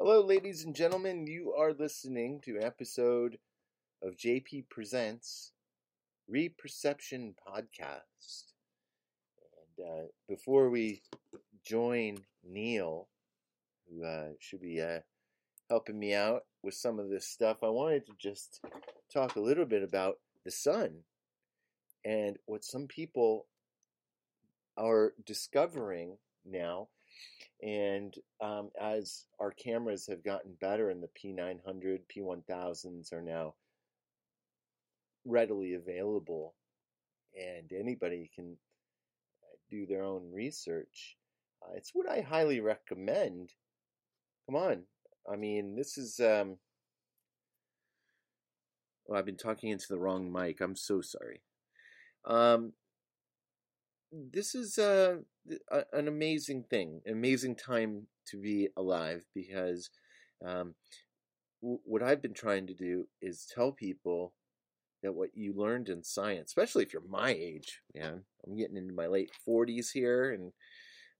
Hello, ladies and gentlemen. You are listening to an episode of JP Presents Reperception Podcast. And uh, before we join Neil, who uh, should be uh, helping me out with some of this stuff, I wanted to just talk a little bit about the sun and what some people are discovering now. And um, as our cameras have gotten better and the P900, P1000s are now readily available and anybody can uh, do their own research, uh, it's what I highly recommend. Come on. I mean, this is. Um, well, I've been talking into the wrong mic. I'm so sorry. Um, this is uh, a, an amazing thing, an amazing time to be alive because um, w- what I've been trying to do is tell people that what you learned in science, especially if you're my age, man, I'm getting into my late 40s here, and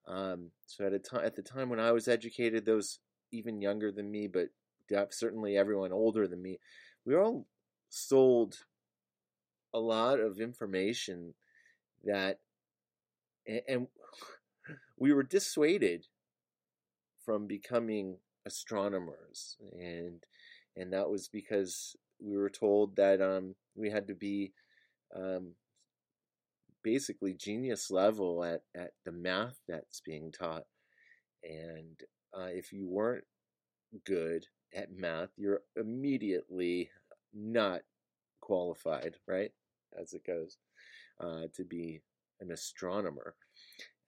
um, so at a at the time when I was educated, those even younger than me, but certainly everyone older than me, we were all sold a lot of information that and we were dissuaded from becoming astronomers and and that was because we were told that um, we had to be um, basically genius level at, at the math that's being taught. And uh, if you weren't good at math you're immediately not qualified right as it goes uh, to be an astronomer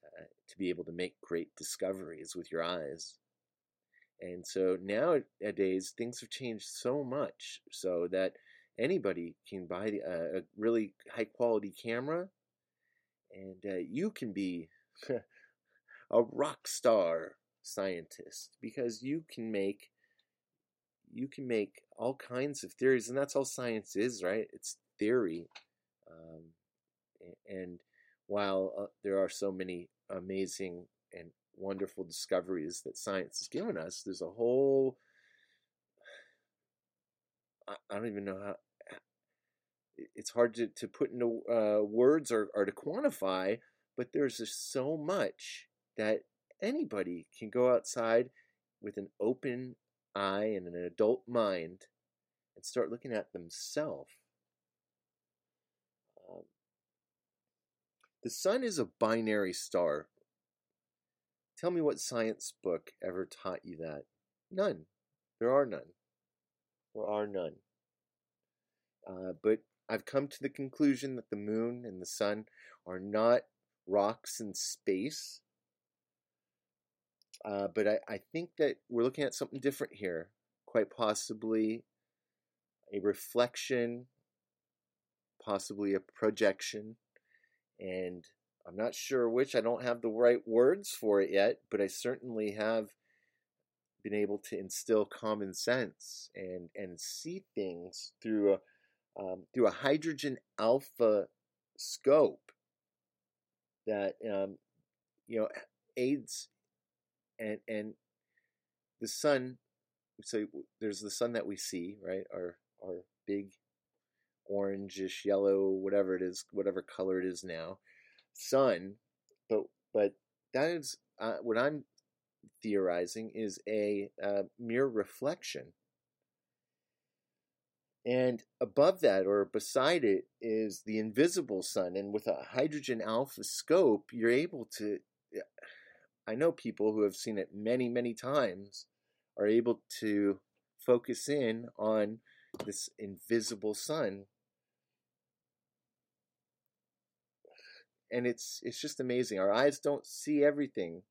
uh, to be able to make great discoveries with your eyes. And so nowadays things have changed so much so that anybody can buy a, a really high quality camera and uh, you can be a rock star scientist because you can make you can make all kinds of theories and that's all science is right it's theory um, and while uh, there are so many amazing and wonderful discoveries that science has given us, there's a whole I, I don't even know how it's hard to, to put into uh, words or, or to quantify, but there's just so much that anybody can go outside with an open eye and an adult mind and start looking at themselves The sun is a binary star. Tell me what science book ever taught you that. None. There are none. There are none. Uh, but I've come to the conclusion that the moon and the sun are not rocks in space. Uh, but I, I think that we're looking at something different here. Quite possibly a reflection, possibly a projection and I'm not sure which. I don't have the right words for it yet, but I certainly have been able to instill common sense and and see things through a um, through a hydrogen alpha scope that um, you know aids and and the sun. So there's the sun that we see, right? Our our big orangish yellow, whatever it is, whatever color it is now, sun. But but that is uh, what I'm theorizing is a uh, mere reflection. And above that or beside it is the invisible sun. And with a hydrogen alpha scope, you're able to. I know people who have seen it many, many times are able to focus in on this invisible sun and it's it's just amazing. Our eyes don't see everything,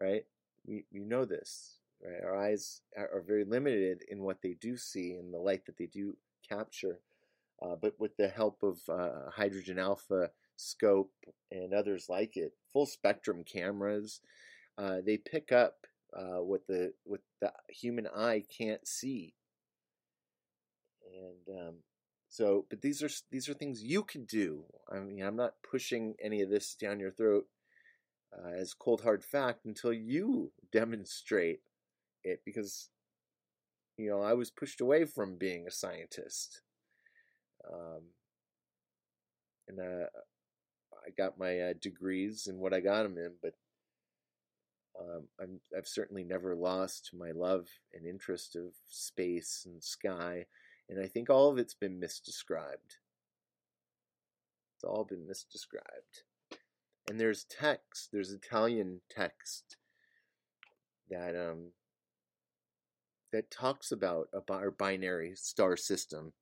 right? We we know this, right? Our eyes are very limited in what they do see in the light that they do capture. Uh, but with the help of uh, hydrogen alpha scope and others like it, full spectrum cameras, uh, they pick up uh, what the what the human eye can't see. And um, so, but these are these are things you can do. I mean, I'm not pushing any of this down your throat uh, as cold hard fact until you demonstrate it because you know I was pushed away from being a scientist. Um, and uh, I got my uh, degrees and what I got them in, but um, I'm, I've certainly never lost my love and interest of space and sky, and I think all of it's been misdescribed. It's all been misdescribed. And there's text, there's Italian text that um that talks about a, our binary star system,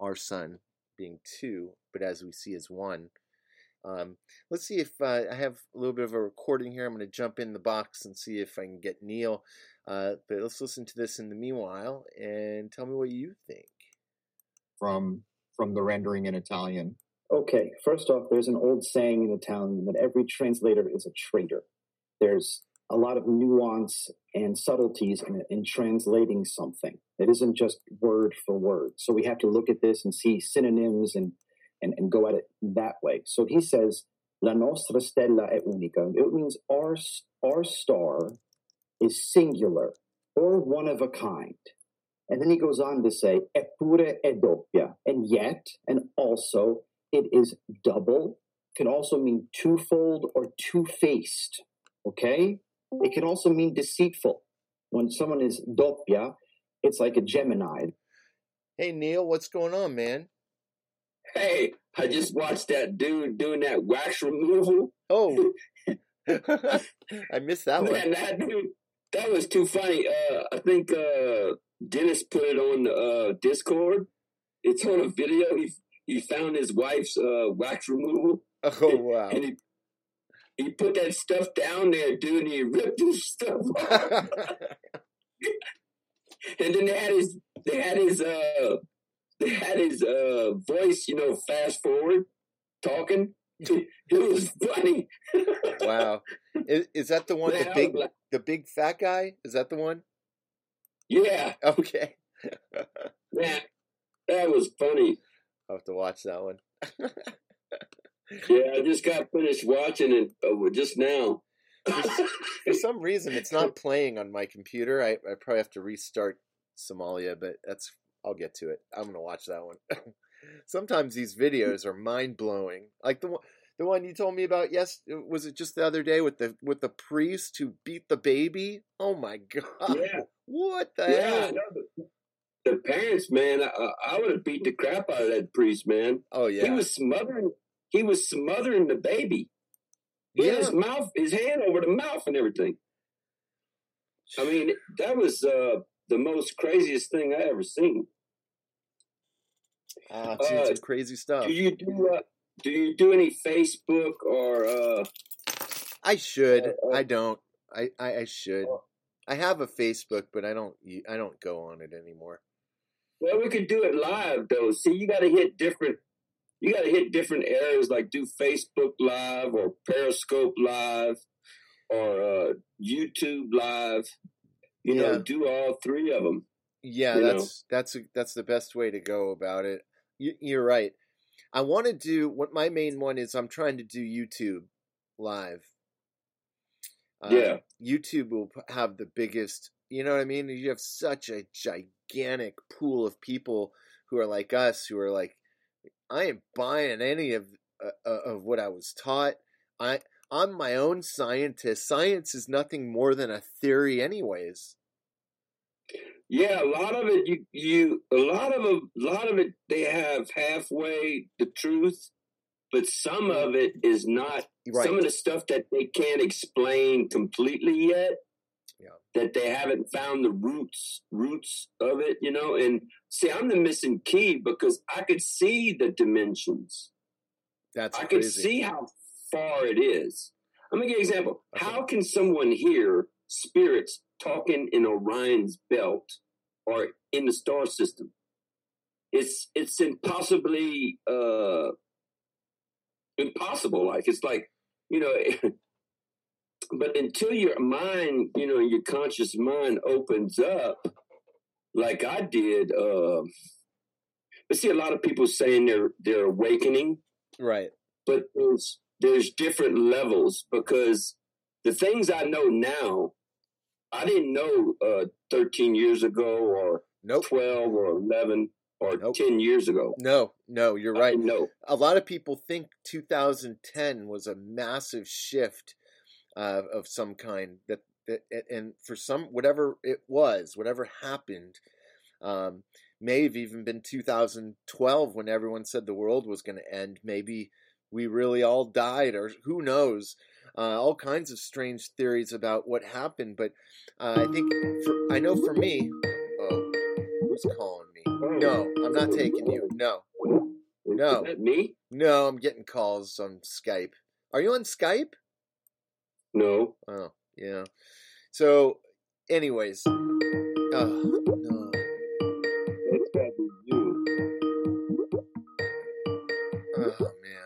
our sun being two, but as we see as one. Um, let's see if uh, I have a little bit of a recording here. I'm going to jump in the box and see if I can get Neil. Uh, but let's listen to this in the meanwhile and tell me what you think. From from the rendering in Italian. Okay, first off, there's an old saying in Italian that every translator is a traitor. There's a lot of nuance and subtleties in, in translating something. It isn't just word for word. So we have to look at this and see synonyms and and, and go at it that way. So he says, La nostra stella è unica. It means our, our star is singular or one of a kind. And then he goes on to say, eppure è doppia. And yet, and also, it is double. Can also mean twofold or two faced. Okay? It can also mean deceitful. When someone is doppia, it's like a Gemini. Hey, Neil, what's going on, man? Hey, I just watched that dude doing that wax removal. Oh, I missed that Man, one. that dude, that was too funny. Uh, I think uh, Dennis put it on uh, Discord. It's on a video. He he found his wife's uh, wax removal. Oh wow! And he he put that stuff down there, dude, and he ripped his stuff off. and then they had his they had his uh they had his uh voice, you know, fast forward talking. It was funny. wow, is, is that the one? The big, like- the big fat guy? Is that the one? Yeah, Okay, man, that was funny. I'll have to watch that one. Yeah, I just got finished watching it uh, just now. For some reason, it's not playing on my computer. I, I probably have to restart Somalia, but that's I'll get to it. I'm gonna watch that one. Sometimes these videos are mind blowing, like the one the one you told me about. Yes, was it just the other day with the with the priest who beat the baby? Oh my god! yeah, What the yeah. hell? no, the, the parents, man, I, I would have beat the crap out of that priest, man. Oh yeah, He was smothering. He was smothering the baby. He had yeah. his mouth, his hand over the mouth, and everything. I mean, that was uh, the most craziest thing I ever seen. Ah, uh, some crazy stuff. Do you do? Uh, do you do any Facebook or? Uh, I should. Uh, uh, I don't. I, I, I should. uh, I have a Facebook, but I don't. I don't go on it anymore. well, we could do it live though. See, you got to hit different. You got to hit different areas, like do Facebook Live or Periscope Live or uh, YouTube Live. You know, do all three of them. Yeah, You know. that's that's a, that's the best way to go about it. You, you're right. I want to do what my main one is. I'm trying to do YouTube live. Uh, Yeah. YouTube will have the biggest. You know what I mean? You have such a gigantic pool of people who are like us, who are like, I ain't buying any of uh, uh, of what I was taught. I I'm my own scientist. Science is nothing more than a theory, anyways. Yeah, a lot of it you you a lot of a lot of it they have halfway the truth, but some of it is not. Right. Some of the stuff that they can't explain completely yet. Yeah. That they haven't found the roots roots of it, you know. And see, I'm the missing key because I could see the dimensions. That's I could see how far it is. I'm gonna give you an example. Okay. How can someone hear spirits talking in Orion's belt or in the star system? It's it's impossibly uh impossible. Like it's like you know. but until your mind, you know, your conscious mind opens up, like I did. Uh, but see, a lot of people saying they're they're awakening Right. but there's there's different levels because the things I know now, I didn't know uh, 13 years ago or Nope. 12 or 11 or Nope. 10 years ago. No, no, you're right. didn't. A lot of people think 2010 was a massive shift uh, of some kind. That, that and for some, whatever it was, whatever happened, um, may have even been 2012 when everyone said the world was going to end. Maybe we really all died, or who knows? Uh, all kinds of strange theories about what happened. But uh, I think for, I know for me. Oh, who's calling me? No, I'm not taking you. No. No. Is that me? No, I'm getting calls on Skype. Are you on Skype? No. Oh, yeah. So, anyways, oh, no. It's got to be you. Oh man,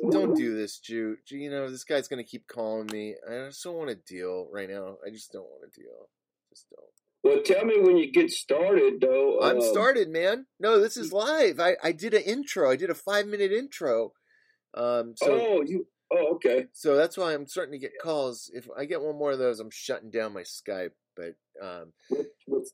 don't do this. Ju, You know this guy's gonna keep calling me. I just don't want to deal right now. I just don't want to deal. Just don't. Well, tell me when you get started, though. I'm uh, started, man. No, this is live. I I did an intro. I did a five minute intro. Um, so oh, you. Oh, okay. So that's why I'm starting to get calls. If I get one more of those, I'm shutting down my Skype. But um, With- with-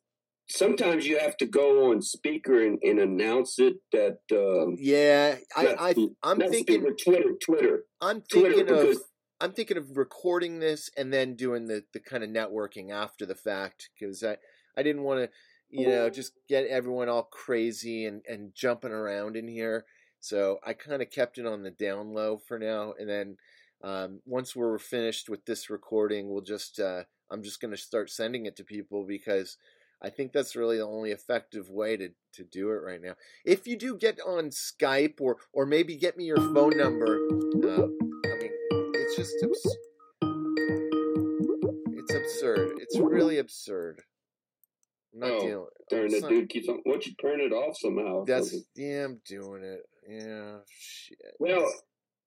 Sometimes you have to go on speaker and, and announce it. That um, yeah, I, I I'm thinking speaker, Twitter, Twitter, I'm Twitter, thinking of I'm thinking of recording this and then doing the the kind of networking after the fact because I I didn't want to you know just get everyone all crazy and and jumping around in here. So I kind of kept it on the down low for now, and then um, once we're finished with this recording, we'll just uh, I'm just going to start sending it to people because I think that's really the only effective way to, to do it right now. If you do get on Skype or or maybe get me your phone number, uh, I mean, it's just abs- it's absurd. It's really absurd. I'm not Oh, dealing. darn not- dude keeps on. Why don't you turn it off somehow? That's yeah, I'm doing it. Yeah, shit. Well,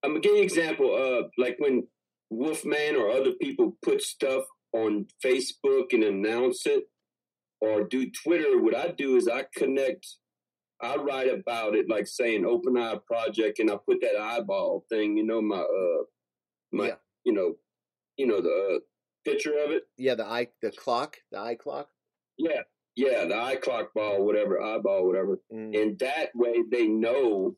I'm gonna give you an example. Uh, like when Wolfman or other people put stuff on Facebook and announce it, or do Twitter. What I do is I connect. I write about it, like saying "Open Eye Project," and I put that eyeball thing. You know, my uh, my, Yeah. you know, you know the uh, picture of it. yeah. The eye, the clock, the eye clock. Yeah, yeah, the eye clock ball, whatever, eyeball, whatever. Mm. and that way they know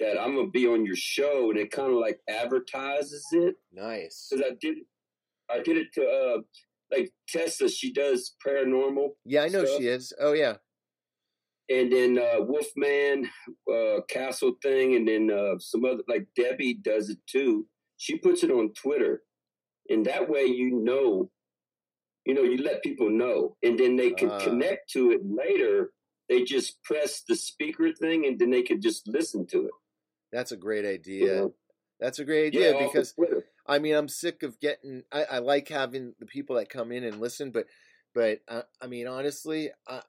that I'm gonna be on your show, and it kind of like advertises it. Nice. Because I did, I did it to uh, like Tessa. She does paranormal, Yeah, I know stuff. she is. Oh yeah. and then uh, Wolfman uh, Castle thing, and then uh, some other like Debbie does it too. She puts it on Twitter, and that way you know, you know, you let people know, and then they can Ah. connect to it later. They just press the speaker thing, and then they could just listen to it. That's a great idea. know? That's a great Yeah, idea of because Twitter. I mean I'm sick of getting. I, I like having the people that come in and listen, but but uh, I mean honestly, I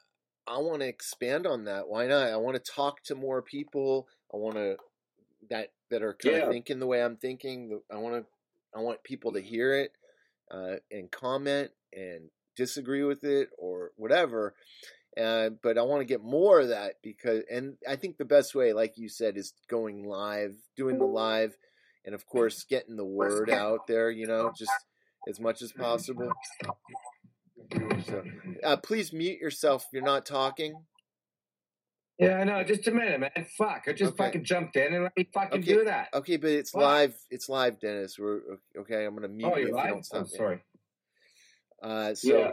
I want to expand on that. Why not? I want to talk to more people. I want to that that are kind Yeah. of thinking the way I'm thinking. I want to I want people to hear it uh, and comment and disagree with it or whatever. Uh, but I want to get more of that because, and I think the best way, like you said, is going live, doing the live, and of course getting the word out there. You know, just as much as possible. So, uh, please mute yourself if you're not talking. Yeah, I know. Just a minute, man. Fuck. I just Okay. fucking jumped in and let me fucking Okay. do that. Okay, but it's What? live. It's live, Dennis. We're okay. I'm gonna mute oh, you you're if you live? don't I'm sorry. Uh, so, Yeah.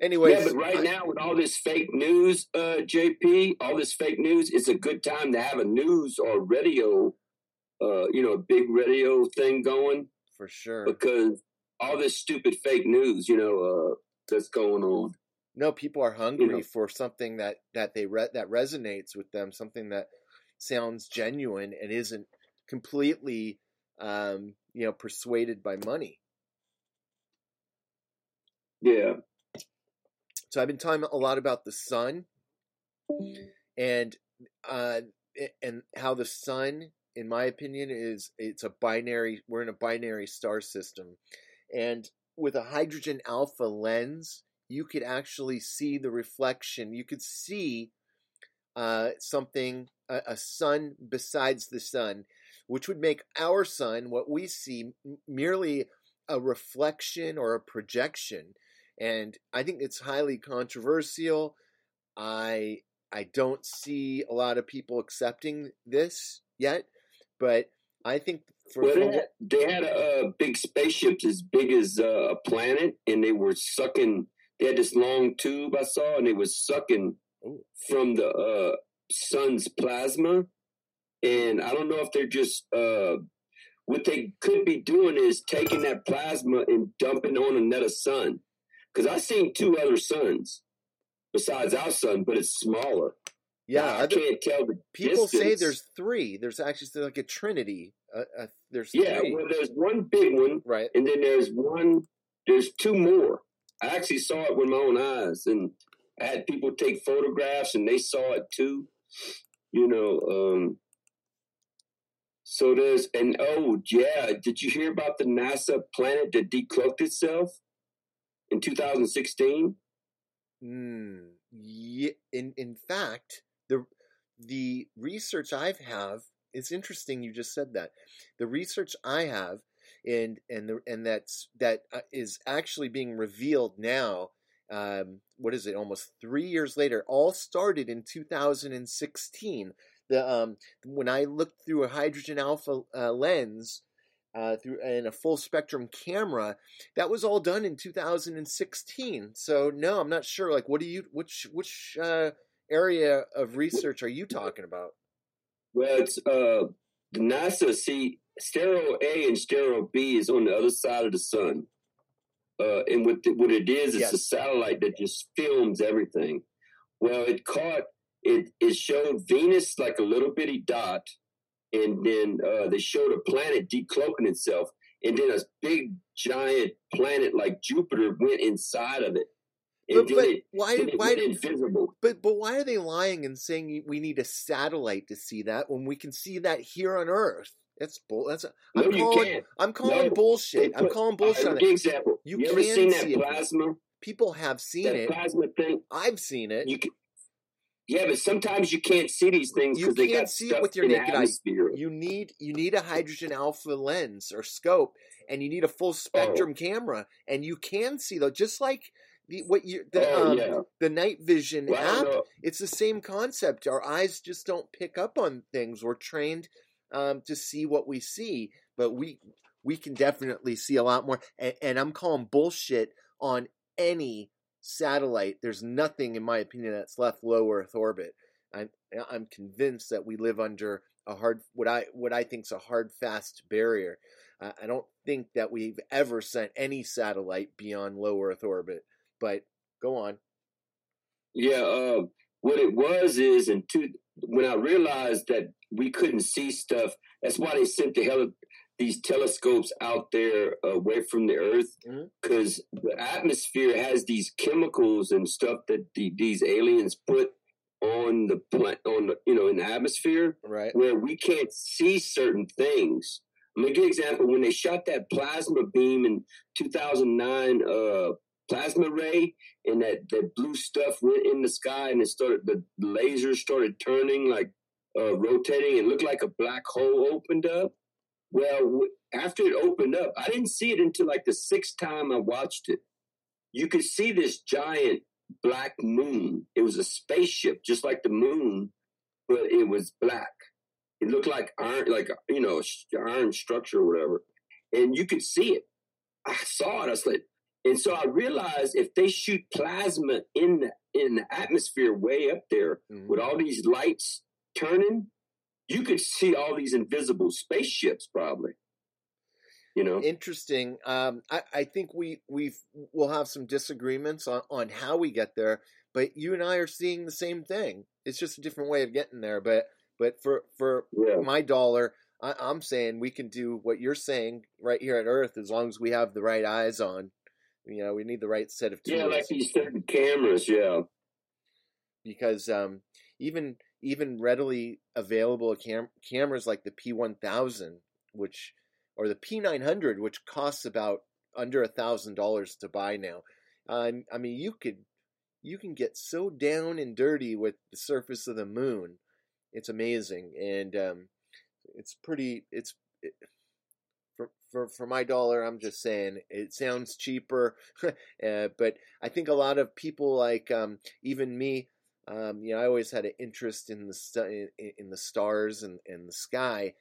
anyways, yeah, but right I- now with all this fake news, uh, JP, all this fake news, it's a good time to have a news or radio, uh, you know, a big radio thing going for sure. because all this stupid fake news, you know, uh, that's going on. No, people are hungry know. for something that that they re- that resonates with them, something that sounds genuine and isn't completely, um, you know, persuaded by money. Yeah. So I've been talking a lot about the sun, and uh, and how the sun, in my opinion, is it's a binary. We're in a binary star system, and with a hydrogen alpha lens, you could actually see the reflection. You could see uh, something, a, a sun besides the sun, which would make our sun, what we see, merely a reflection or a projection, and I think it's highly controversial. I I don't see a lot of people accepting this yet, but I think for, Well, they had, they had big spaceship as big as uh, a planet, and they were sucking. They had this long tube I saw, and they was sucking Ooh. from the uh, sun's plasma. And I don't know if they're just uh, what they could be doing is taking that plasma and dumping on another sun. Because I seen two other suns besides our sun, but it's smaller. Yeah, I can't tell the people say there's three. There's actually like a trinity. Uh, uh, there's yeah. three, Well, there's one big one, right? and then there's one there's two more i actually saw it with my own eyes and i had people take photographs and they saw it too you know um so there's and oh yeah did you hear about the nasa planet that decloaked itself in 2016 Mm, yeah, in in fact, the the research I have it's interesting you just said that. The research I have and and the and that's that uh, actually being revealed now. Um, what is it? Almost three years later, all started in 2016. The um, when I looked through a hydrogen alpha uh, lens uh, through and a full spectrum camera, that was all done in 2016. So no, I'm not sure. Like, what do you which which uh, area of research are you talking about? well it's uh the nasa see stereo a and stereo b is on the other side of the sun uh, and what the, what it is, it's Yes. a satellite that just films everything. Well, it caught it. It showed Venus like a little bitty dot, and then uh, they showed a planet decloaking itself, and then a big giant planet like Jupiter went inside of it, But, but it, why it why invisible. but but why are they lying and saying we need a satellite to see that when we can see that here on Earth? That's bull. That's No, I'm calling. I'm calling No, bullshit. They I'm calling bullshit on it. an example. You You, ever can seen see that it. plasma? People have seen That it. plasma thing. I've seen it. You can, yeah, but sometimes you can't see these things because they can't got see it with your naked eye. You need you need a hydrogen alpha lens or scope, and you need a full oh. spectrum camera, and you can see though. Just like the what you the oh um, yeah. the night vision Well, app? It's the same concept. Our eyes just don't pick up on things. We're trained um, to see what we see, but we we can definitely see a lot more. And, and I'm calling bullshit on any satellite. There's nothing, in my opinion, that's left low Earth orbit. I'm I'm convinced that we live under a hard what I what I think is a hard fast barrier. Uh, I don't think that we've ever sent any satellite beyond low Earth orbit. But go on. Yeah, uh, what it was is, and two, when I realized that we couldn't see stuff, that's why they sent the hell these telescopes out there away from the Earth, because the atmosphere has these chemicals and stuff that the, these aliens put on the pla- on the, you know in the atmosphere Right. where we can't see certain things. I'm gonna give you an example. When they shot that plasma beam in 2009, uh, plasma ray, and that, that blue stuff went in the sky, and it started the lasers started turning, like uh, rotating, and looked like a black hole opened up. Well, after it opened up, I didn't see it until like the sixth time I watched it. You could see this giant black moon. It was a spaceship, just like the moon, but it was black. It looked like iron, like you know, iron structure or whatever, and you could see it. I saw it. I was like, and so I realized if they shoot plasma in the in the atmosphere way up there Mhm. with all these lights turning, you could see all these invisible spaceships probably. You know, Interesting. Um, I, I think we we've we'll have some disagreements on, on how we get there, but you and I are seeing the same thing. It's just a different way of getting there. But but for for yeah. my dollar, I, I'm saying we can do what you're saying right here at Earth as long as we have the right eyes on. You know, we need the right set of tools. Yeah, like these certain cameras. Yeah, because um, even even readily available cam- cameras like the P1000, which or the P900, which costs about under a thousand dollars to buy now. Um, I mean, you could you can get so down and dirty with the surface of the moon. It's amazing, and um, it's pretty. It's it, for for my dollar, I'm just saying it sounds cheaper, uh, but I think a lot of people like um, even me. Um, you know, I always had an interest in the st- in the stars and, and the sky,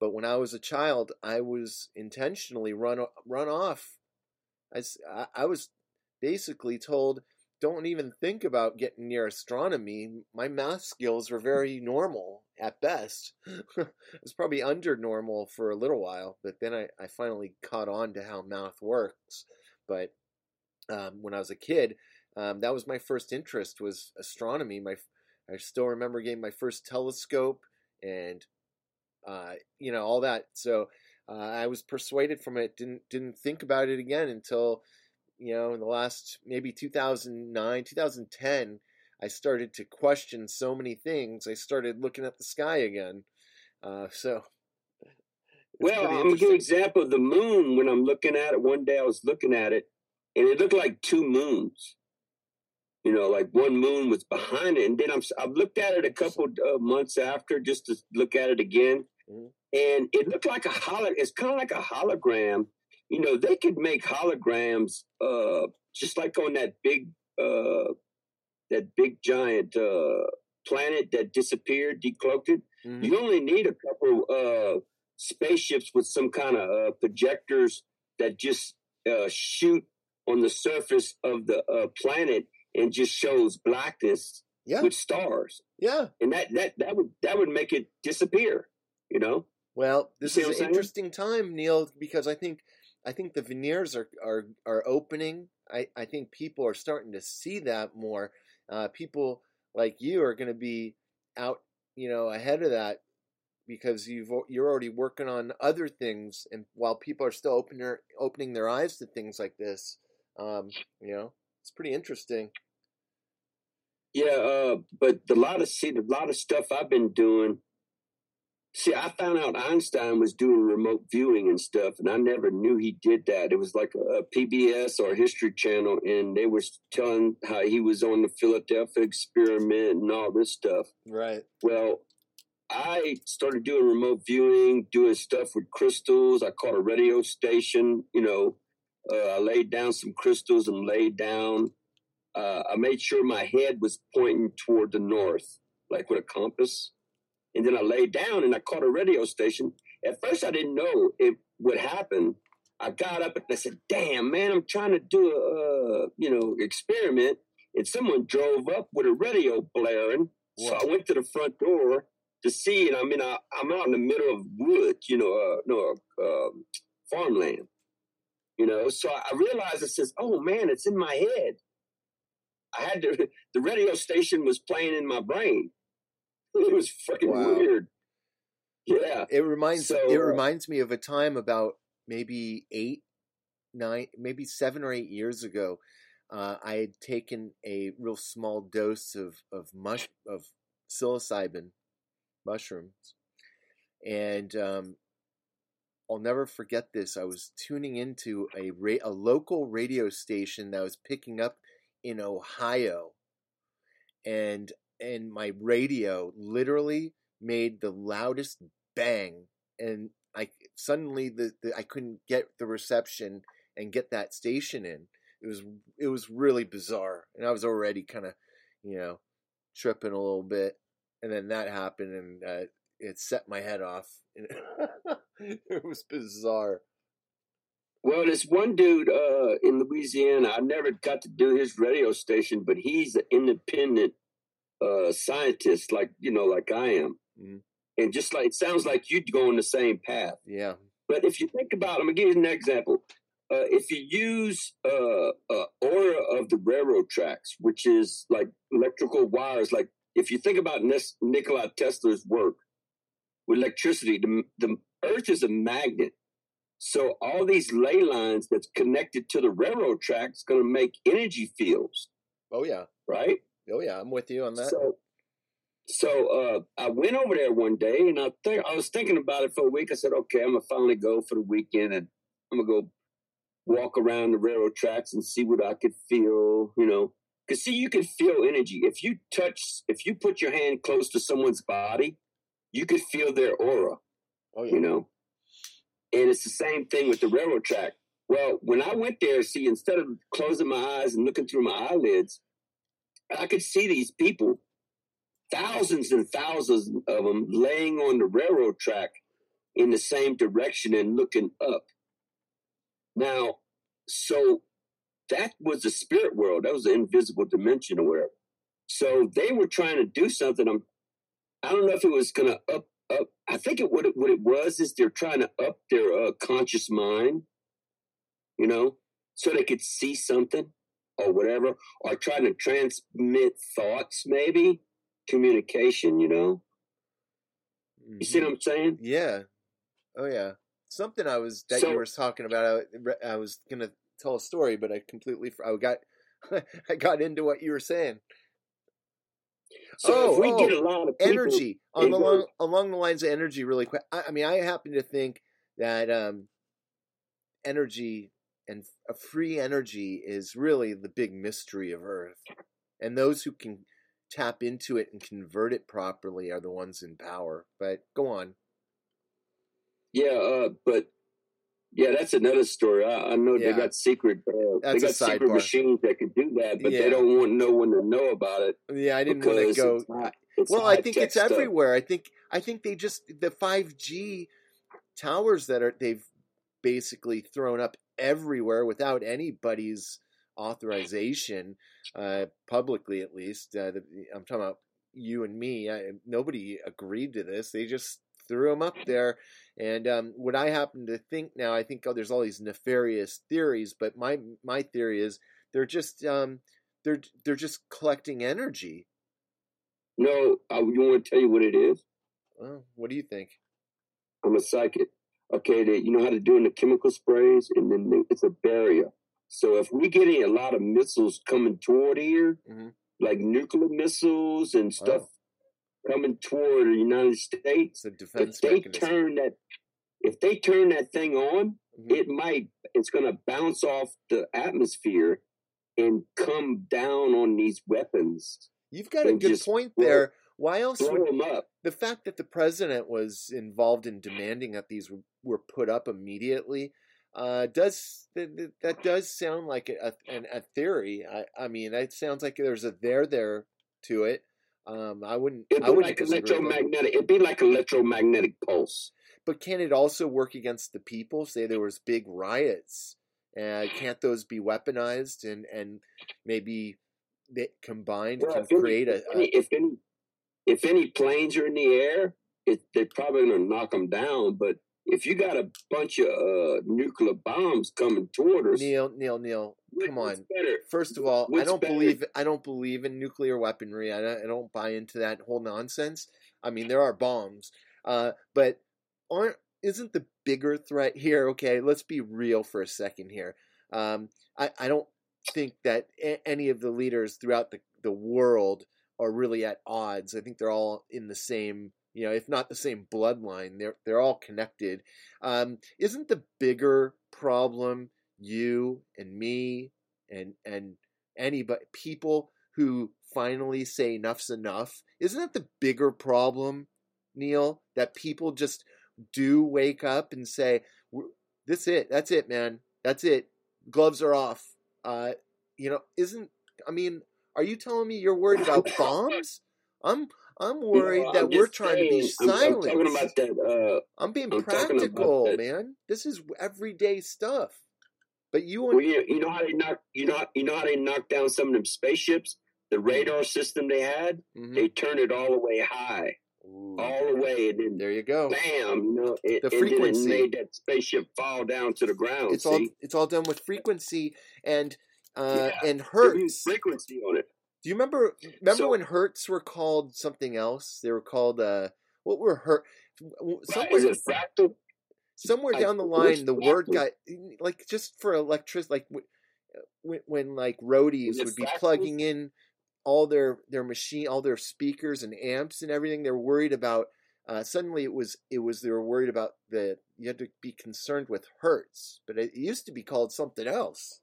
but when I was a child, I was intentionally run run off. I, I was basically told, "Don't even think about getting near astronomy." My math skills were very normal at best. it was probably under normal for a little while, but then I, I finally caught on to how math works. But um, when I was a kid, um, that was my first interest was astronomy. My I still remember getting my first telescope and uh, you know all that. So uh, I was persuaded from it. Didn't didn't think about it again until you know in the last maybe 2009 2010. I started to question so many things. I started looking at the sky again. Uh, so well, I'm gonna give an example of the moon. When I'm looking at it, one day I was looking at it, and it looked like two moons you know, like one moon was behind it. And then I'm, I've looked at it a couple uh, months after just to look at it again. Mm-hmm. And it looked like a holo, it's kind of like a hologram. You know, they could make holograms, uh, just like on that big, uh, that big giant, uh, planet that disappeared, decloaked. Mm-hmm. You only need a couple, uh, spaceships with some kind of, uh, projectors that just, uh, shoot on the surface of the, uh, planet and just shows blackness yeah. with stars. Yeah. And that that that would that would make it disappear, you know? Well, this is an interesting time, Neil, because I think I think the veneers are are are opening. I, I think people are starting to see that more. Uh, people like you are going to be out, you know, ahead of that because you've you're already working on other things, and while people are still opening opening their eyes to things like this, um, you know, it's pretty interesting. Yeah, uh, but a lot of see a lot of stuff I've been doing. See, I found out Einstein was doing remote viewing and stuff, and I never knew he did that. It was like a, PBS or a History Channel, and they were telling how he was on the Philadelphia experiment and all this stuff. Right. Well, I started doing remote viewing, doing stuff with crystals. I caught a radio station, you know, uh, I laid down some crystals and laid down. Uh, I made sure my head was pointing toward the north, like with a compass. And then I laid down and I caught a radio station. At first, I didn't know it would happen. I got up and I said, "Damn, man, I'm trying to do a uh, you know experiment." And someone drove up with a radio blaring. So I went to the front door to see, and I mean, I, am out in the middle of woods, you know, uh, no, uh, farmland. You know, so I realized it says, oh man, it's in my head. I had to, the radio station was playing in my brain. It was fucking wow. weird. Yeah. It reminds so, it uh reminds me of a time about maybe eight, nine, maybe seven or eight years ago. Uh, I had taken a real small dose of of mush of psilocybin mushrooms, and um, I'll never forget this. I was tuning into a ra- a local radio station that was picking up in Ohio, and and my radio literally made the loudest bang, and I suddenly the, the I couldn't get the reception and get that station in. It was it was really bizarre, and I was already kind of you know tripping a little bit, and then that happened, and uh, it set my head off. it was bizarre. Well, this one dude uh, in Louisiana, I never got to do his radio station, but he's an independent uh, scientist, like you know, like I am, mm-hmm. and just like it sounds like you'd go on the same path. Yeah. But if you think about, it, I'm gonna give you an example. Uh, if you use uh, aura of the railroad tracks, which is like electrical wires, like if you think about Nikola Tesla's work, with electricity. The, the earth is a magnet. So all these ley lines that's connected to the railroad tracks going to make energy fields. Oh yeah. Right? Oh yeah, I'm with you on that. So, so uh, I went over there one day and I think I was thinking about it for a week. I said, okay, I'm gonna finally go for the weekend and I'm gonna go walk around the railroad tracks and see what I could feel, you know. Cause see, you can feel energy. If you touch, if you put your hand close to someone's body, you could feel their aura. Oh, yeah. You know? And it's the same thing with the railroad track. Well, when I went there, see, instead of closing my eyes and looking through my eyelids, I could see these people, thousands and thousands of them, laying on the railroad track in the same direction and looking up. Now, so that was the spirit world. That was the invisible dimension or whatever. So they were trying to do something. I'm, I don't know if it was going to up, up. I think it what it what it was is they're trying to up their uh, conscious mind, you know, so they could see something or whatever, or trying to transmit thoughts, maybe communication. You know, you see what Mhm. I'm saying? Yeah. Oh yeah. Something I was that So- you were talking about. I, I was gonna tell a story, but I completely. I got. I got into what you were saying. So Oh, we get oh, a lot of energy on along, along the lines of energy really quick I, I mean i happen to think that um energy and a free energy is really the big mystery of earth and those who can tap into it and convert it properly are the ones in power but go on Yeah, uh, but yeah, that's another story. I, I know Yeah. they got secret. Uh, they got secret machines that can do that, but Yeah. they don't want no one to know about it. yeah i didn't want to go it's not- it's well i think it's stuff. everywhere i think i think they just the 5g towers that are they've basically thrown up everywhere without anybody's authorization uh publicly at least uh, the, i'm talking about you and me I, nobody agreed to this they just threw them up there. And um, what i happen to think now i think oh, there's all these nefarious theories but my my theory is they're just um they're they're just collecting energy. No, I, you want to tell you what it is? well, what do you think? I'm a psychic. Okay, that you know how to do in the chemical sprays, and then it's a barrier. So if we getting a lot of missiles coming toward here, Mhm. like nuclear missiles and stuff Oh. coming toward the United States, if they mechanism. turn that, if they turn that thing on, Mhm. it might it's going to bounce off the atmosphere and come down on these weapons You've got a good point there. Why else blow would up the fact that the president was involved in demanding that these were put up immediately uh, does that, that- does sound like a, a, a theory. I, I mean, it sounds like there's a there there to it. Um, I wouldn't. it'd I be wouldn't like disagree with that. electromagnetic it'd be like electromagnetic pulse But can it also work against the people? Say there was big riots. Uh, can't those be weaponized and and maybe they combined Well, can create a, if if any if any planes are in the air it, they're probably going to knock them down but if you got a bunch of uh, nuclear bombs coming toward us Neil Neil Neil. come on. better First of all, I don't better? believe I don't believe in nuclear weaponry. I don't, I don't buy into that whole nonsense. I mean, there are bombs, uh, but aren't isn't the bigger threat here? Okay, let's be real for a second here. Um, I I don't think that a- any of the leaders throughout the the world are really at odds. I think they're all in the same. You know, if not the same bloodline, they're they're all connected. Um, isn't the bigger problem you and me and and anybody people who finally say enough's enough isn't that the bigger problem neil that people just do wake up and say "We're- this it that's it man that's it gloves are off uh you know isn't i mean are you telling me you're worried about bombs? I'm i'm worried No, that I'm we're trying to be saying, I'm- silent I'm, talking about that uh, i'm being I'm practical man. This is everyday stuff. But you Well, you, you know how they knock you know you know how they knocked down some of them spaceships. The radar system they had, Mhm. they turned it all the way high, Ooh, all the way, and then there you go. bam, you know, it, The frequency. it made that spaceship fall down to the ground. it's all it's all done with frequency and uh Yeah, and They hertz frequency on it. do you remember remember So- when hertz were called something else they were called uh what were hertz somewhere, fractal? somewhere down the line the word got like just for electricity, like when, when like roadies would be fractals? plugging in all their their machine all their speakers and amps and everything they're worried about uh, suddenly it was it was they were worried about the you had to be concerned with hertz but it used to be called something else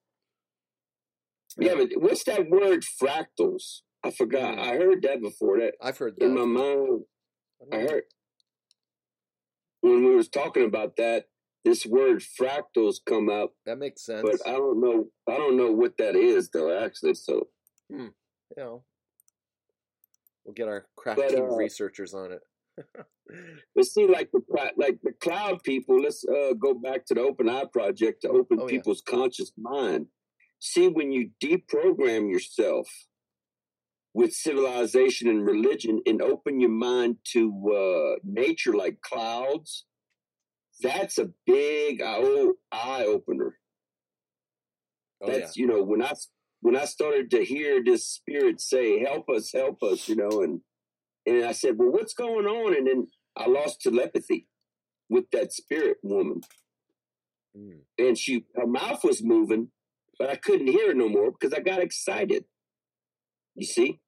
Yeah, but what's that word fractals? I forgot. Mm. I heard that before. That i've heard that in my mind, I heard when we was talking about that this word fractals come up, That makes sense. but I don't know. I don't know what that is though. Actually, so you know, we'll get our crack team uh, researchers on it. but see, like the like the cloud people. Let's uh, go back to the Open Eye Project to open Oh, yeah. people's conscious mind. See, when you deprogram yourself with civilization and religion, and open your mind to uh, nature, like clouds, that's a big eye opener. Oh yeah. that's you know when I when I started to hear this spirit say, "Help us, help us," you know, and and I said, "Well, what's going on?" And then I lost telepathy with that spirit woman, Mm. and she her mouth was moving, but I couldn't hear no more because I got excited. You see,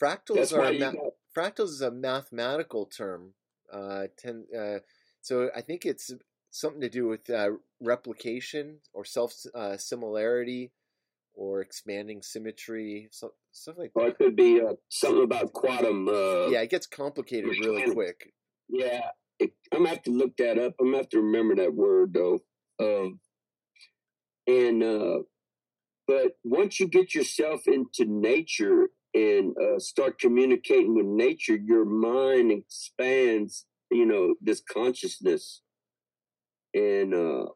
Fractals that's are a ma- got, fractals is a mathematical term. Uh, ten, uh, so I think it's something to do with uh, replication or self uh, similarity or expanding symmetry, so, stuff like or that. it could be uh, something about quantum. Uh, Yeah, it gets complicated really quick. Yeah, it, I'm gonna have to look that up. I'm gonna have to remember that word though. Um, and uh, but once you get yourself into nature and uh, start communicating with nature, your mind expands. You know this consciousness, and uh,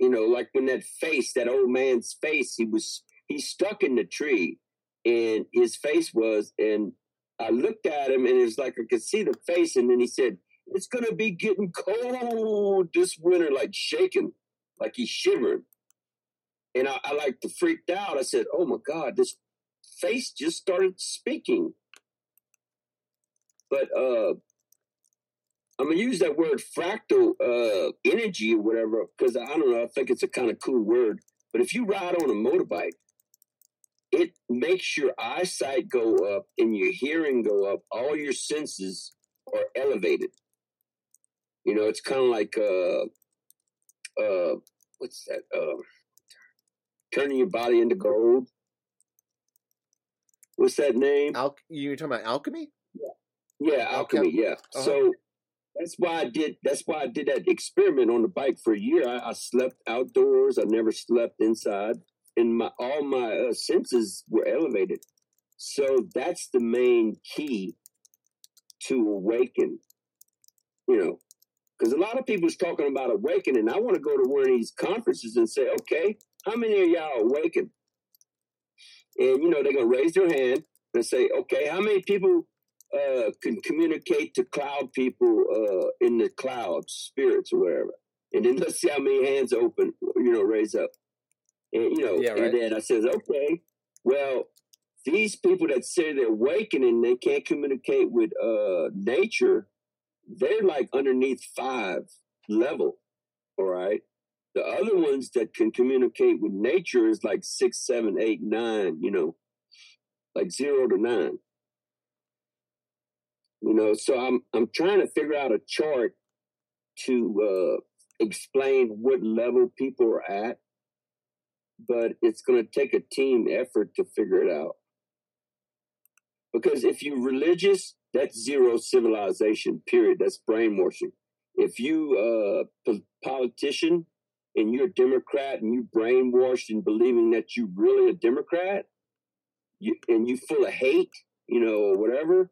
you know, like when that face, that old man's face, he was he stuck in the tree, and his face was, and I looked at him and it was like I could see the face, and then he said, It's gonna be getting cold this winter, like shaking, like he shivering. And I, I like to freaked out. I said, Oh my God, this face just started speaking. But uh I'm gonna use that word fractal uh energy or whatever, because I don't know, I think it's a kind of cool word. But if you ride on a motorbike, it makes your eyesight go up and your hearing go up. All your senses are elevated. You know, it's kind of like uh, uh, what's that? Uh, turning your body into gold. What's that name? Al- you're talking about alchemy? Yeah, yeah, alchemy. Yeah. Uh-huh. So that's why I did. That's why I did that experiment on the bike for a year. I, I slept outdoors. I never slept inside, and my all my uh, senses were elevated. So that's the main key to awaken. You know, because a lot of people people's talking about awakening. I want to go to one of these conferences and say, okay, how many of y'all awakened? And you know, they're gonna raise their hand and say, okay, how many people uh, can communicate to cloud people uh, in the clouds, spirits or wherever. And then let's see how many hands open, you know, raise up. And you know, Yeah, right. and then I says, okay, well, these people that say they're awakening, they can't communicate with uh, nature. They're like underneath five level, all right. The other ones that can communicate with nature is like six, seven, eight, nine. You know, like zero to nine. You know, so I'm I'm trying to figure out a chart to uh, explain what level people are at, but it's going to take a team effort to figure it out. Because if you're religious, that's zero civilization. Period. That's brainwashing. If you uh, po- politician and you're a Democrat and you brainwashed in believing that you're really a Democrat, you, and you full of hate, you know, or whatever,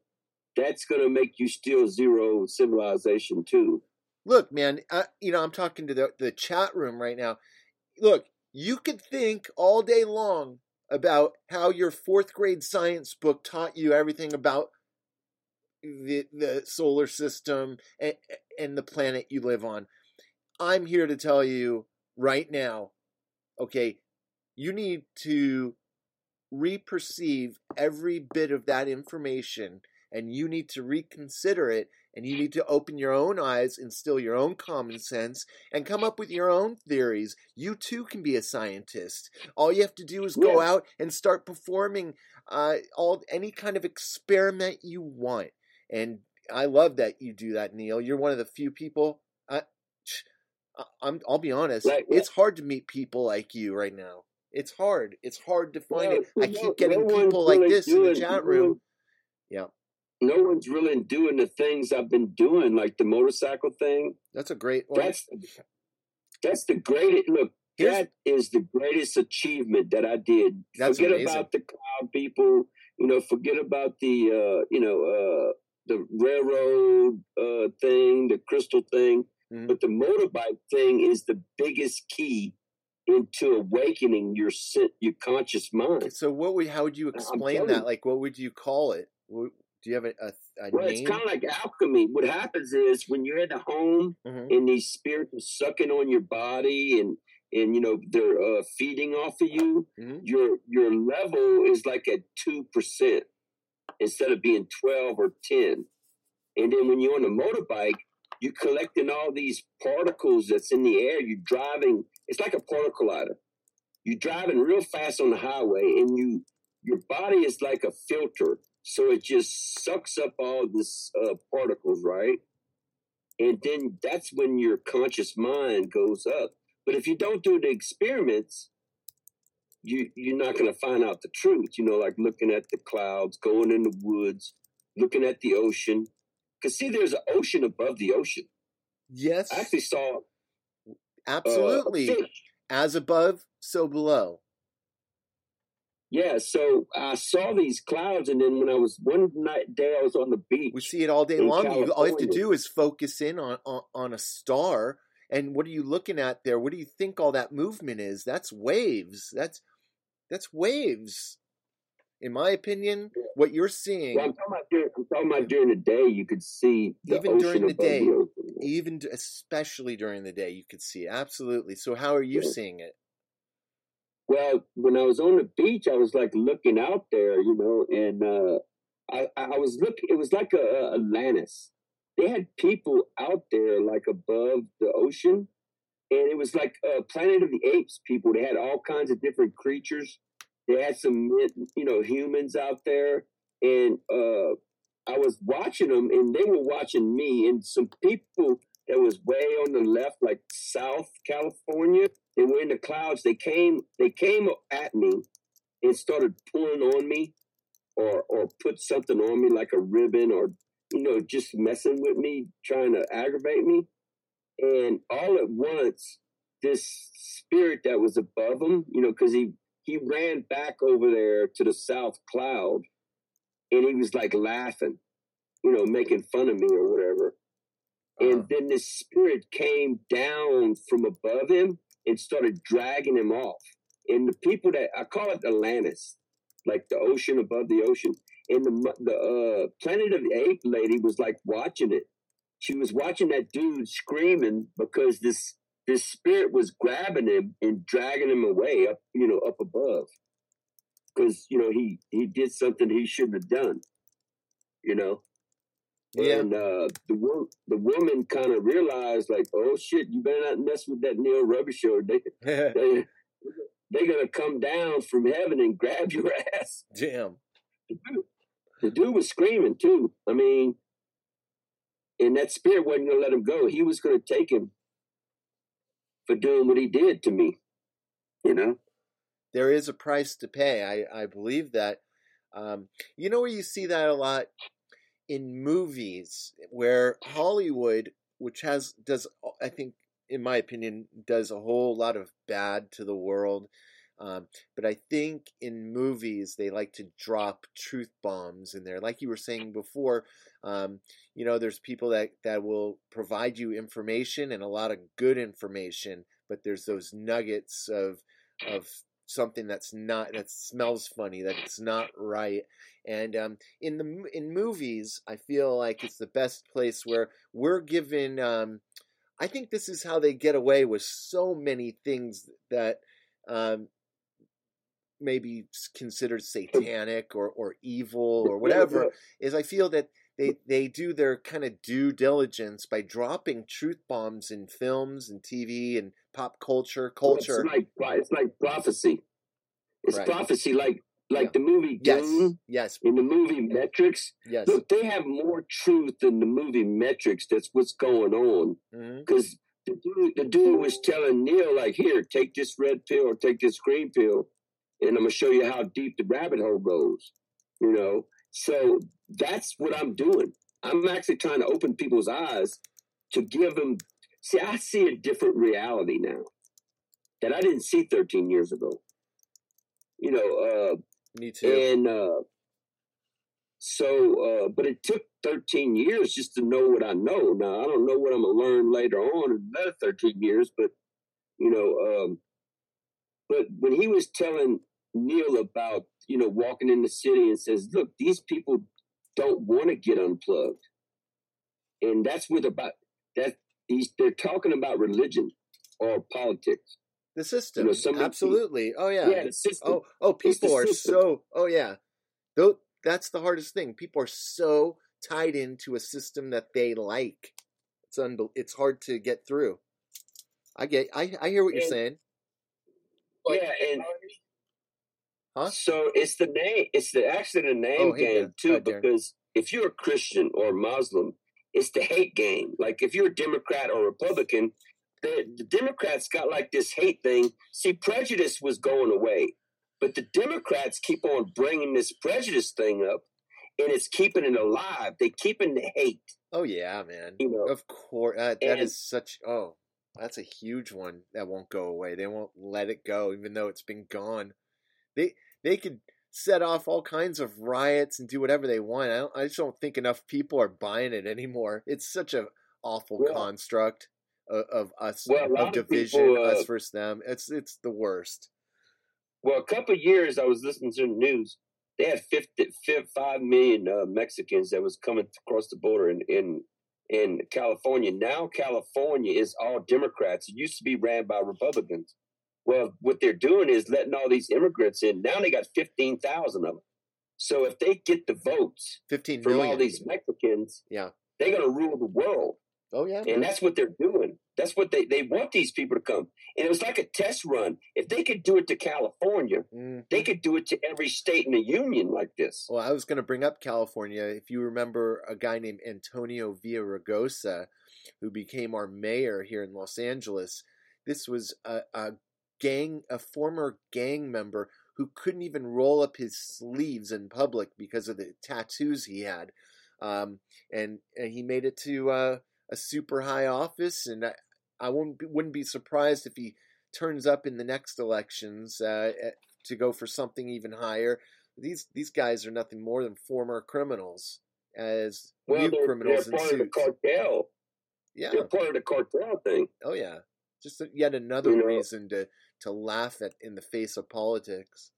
that's going to make you still zero civilization too. Look, man, I, you know, I'm talking to the, the chat room right now. Look, you could think all day long about how your fourth grade science book taught you everything about the the solar system and, and the planet you live on. I'm here to tell you right now, okay, you need to reperceive every bit of that information and you need to reconsider it and you need to open your own eyes, instill your own common sense, and come up with your own theories. You too can be a scientist. All you have to do is go out and start performing uh, all any kind of experiment you want. And I love that you do that, Neil. You're one of the few people. I, I'm. I'll be honest. Like- it's hard to meet people like you right now. It's hard. It's hard to find Well, it. I no- keep getting no people like this in the chat room. Yeah. no one's really doing the things I've been doing, like the motorcycle thing. That's a great one. That's that's the greatest. Look, Here's- that is the greatest achievement that I did. That's forget amazing. about the cloud people. You know, forget about the uh, you know uh, the railroad uh, thing, the crystal thing. Mhm. But the motorbike thing is the biggest key into awakening your your conscious mind. So what would how would you explain that? Like what would you call it? Do you have a, a, a Well, it's kind of like alchemy. What happens is when you're in the home Mhm. and these spirits are sucking on your body and and you know they're uh, feeding off of you, Mhm. your your level is like at two percent instead of being twelve or ten. And then when you're on a motorbike, you're collecting all these particles that's in the air. You're driving. It's like a particle collider. You're driving real fast on the highway, and you your body is like a filter, so it just sucks up all this uh, particles, right? And then that's when your conscious mind goes up. But if you don't do the experiments, you you're not going to find out the truth. You know, like looking at the clouds, going in the woods, looking at the ocean. Because see, there's an ocean above the ocean. Yes, I actually saw uh, absolutely. fish. As above, so below. Yeah, so I saw these clouds, and then when I was one night day, I was on the beach. We see it all day long. You, all you have to do is focus in on, on on a star. And what are you looking at there? What do you think all that movement is? That's waves. That's that's waves. In my opinion, what you're seeing, Well, I'm talking about talking about during the day. You could see the Even during the day. ocean. even especially during the day, you could see it. absolutely. So how are you Yeah. seeing it? Well, when I was on the beach, I was like looking out there, you know, and uh, I, I was looking. It was like a, a Atlantis. They had people out there like above the ocean, and it was like a Planet of the Apes. People. They had all kinds of different creatures. They had some, you know, humans out there, and uh, I was watching them, and they were watching me, and some people that was way on the left, like South California. They were in the clouds. They came. They came at me and started pulling on me, or or put something on me like a ribbon, or you know, just messing with me, trying to aggravate me. And all at once, this spirit that was above him, you know, because he he ran back over there to the south cloud, and he was like laughing, you know, making fun of me or whatever. Uh-huh. And then this spirit came down from above him and started dragging him off. And the people that I call it Atlantis, like the ocean above the ocean. And the the uh, Planet of the Ape lady was like watching it. She was watching that dude screaming because this this spirit was grabbing him and dragging him away up, you know, up above. Because you know he he did something he shouldn't have done. You know. Yeah. And uh, the wo- the woman kind of realized, like, oh shit, you better not mess with that Neil Rubber show. They they they're gonna come down from heaven and grab your ass. Damn. The dude, the dude was screaming too. I mean, and that spirit wasn't gonna let him go. He was gonna take him for doing what he did to me. You know. There is a price to pay. I, I believe that. Um, you know where you see that a lot in movies, where Hollywood, which has does I think, in my opinion, does a whole lot of bad to the world. Um, but I think in movies they like to drop truth bombs in there, like you were saying before. Um, you know, there's people that that will provide you information and a lot of good information, but there's those nuggets of of something that's not that smells funny that's not right. And um, in the in movies i feel like it's the best place where we're given um, i think this is how they get away with so many things that um, maybe considered satanic or, or evil or whatever is i feel that they, they do their kind of due diligence by dropping truth bombs in films and tv and pop culture culture It's like it's like prophecy. It's Right. prophecy, like like Yeah. the movie yes Dune yes in the movie Matrix. yes Look, they have more truth in the movie Matrix. That's what's going on. Mm-hmm. Because the dude, the dude was telling Neil, like, here, take this red pill or take this green pill, and I'm gonna show you how deep the rabbit hole goes. You know, So that's what I'm doing. I'm actually trying to open people's eyes to give them. See, I see a different reality now that I didn't see 13 years ago. You know, uh, Me too. and uh, so, uh, but it took 13 years just to know what I know. Now, I don't know what I'm going to learn later on in another 13 years, but, you know, um, but when he was telling Neil about, you know, walking in the city and says, look, these people don't want to get unplugged. And that's what about that. He's, they're talking about religion or politics. the system. somebody- Absolutely. Oh yeah. Yeah, the system. Oh, oh, people are system. so. Oh, yeah. Though that's the hardest thing. People are so tied into a system that they like. It's unbel- It's hard to get through. I get. I I hear what you're saying. yeah, and Huh? So it's the name. It's the actually the name Oh, game too, because if you're a Christian or Muslim, it's the hate game. Like if you're a Democrat or Republican, the, the Democrats got like this hate thing. See, prejudice was going away, but the Democrats keep on bringing this prejudice thing up, and it's keeping it alive. They keeping the hate. Oh yeah, man. You know, Of course, uh, that And- is such. Oh, that's a huge one that won't go away. They won't let it go, even though it's been gone. They they could set off all kinds of riots and do whatever they want. I, don't, I just don't think enough people are buying it anymore. It's such a awful Yeah. construct of, of us Well, of of division, people, uh, us versus them. It's it's the worst. Well, a couple of years I was listening to the news. They had 50, 5 million uh, Mexicans that was coming across the border in, in in California. Now California is all Democrats. It used to be ran by Republicans. Well, what they're doing is letting all these immigrants in. Now they got 15,000 of them. So if they get the votes Fifteen from all these Mexicans, Yeah. they're going to rule the world. Oh yeah. And that's what they're doing. That's what they, they want these people to come. And it was like a test run. If they could do it to California, Mhm. they could do it to every state in the union like this. Well, I was going to bring up California. If you remember a guy named Antonio Villaraigosa, who became our mayor here in Los Angeles, this was a, a gang, a former gang member who couldn't even roll up his sleeves in public because of the tattoos he had. Um, and, and he made it to uh, a super high office, and I, I wouldn't be, wouldn't be surprised if he turns up in the next elections uh, eh, to go for something even higher these these guys are nothing more than former criminals as Well, new they're, criminals they're part of the cartel. Yeah. They're part of the cartel thing. Oh yeah. Just a- yet another You know- reason to to laugh at in the face of politics.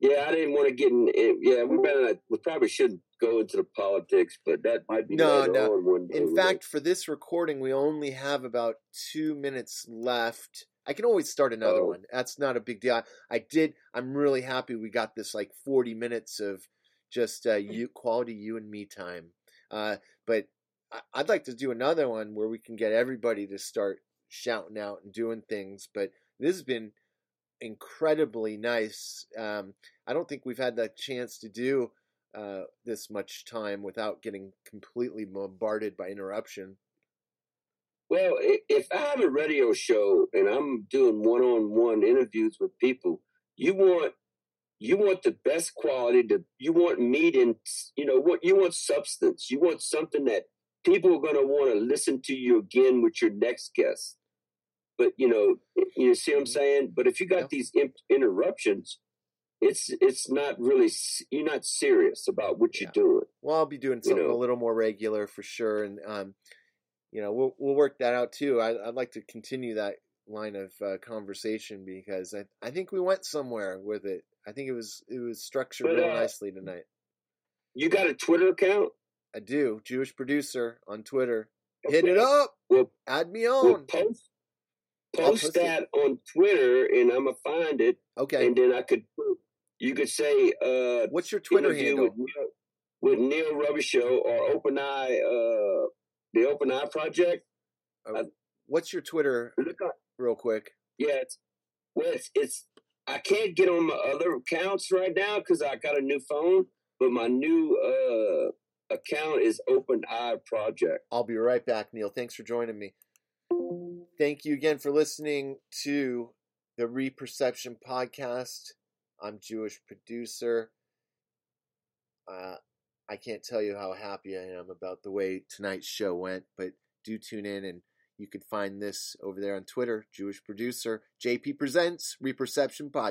Yeah, I didn't want to get in. Yeah, we better. We probably shouldn't go into the politics, but that might be No, no. on. In fact, for this recording, we only have about two minutes left. I can always start another Oh. one. That's not a big deal. I, I did. I'm really happy we got this like 40 minutes of just uh, you quality you and me time. Uh, but I, I'd like to do another one where we can get everybody to start shouting out and doing things. But this has been incredibly nice. Um, I don't think we've had the chance to do uh, this much time without getting completely bombarded by interruption. Well, if I have a radio show and I'm doing one-on-one interviews with people, you want you want the best quality. To you want meat and you know what you want substance. You want something that people are going to want to listen to you again with your next guest. But you know, you see what I'm saying. But if you got Yeah. these in- interruptions, it's it's not really you're not serious about what you're doing. Well, I'll be doing You something know. a little more regular for sure, and um, you know, we'll we'll work that out too. I, I'd like to continue that line of uh, conversation because I I think we went somewhere with it. I think it was it was structured But, real uh, nicely tonight. You got a Twitter account? I do. Jewish producer on Twitter. Hit it Okay. up. Well, Add me on. post post that on Twitter, and I'm gonna find it, Okay. and then I could you could say uh, What's your Twitter handle? with Neil, with Neil Rubber Show or Open Eye, uh, the Open Eye Project. What's your Twitter, up, real quick? yeah, it's well, it's, it's I can't get on my other accounts right now because I got a new phone, but my new uh account is Open Eye Project. I'll be right back, Neil. Thanks for joining me. Thank you again for listening to the Reperception podcast. I'm Jewish producer. uh, I can't tell you how happy I am about the way tonight's show went, but do tune in and you can find this over there on Twitter, Jewish producer, JP Presents Reperception Podcast.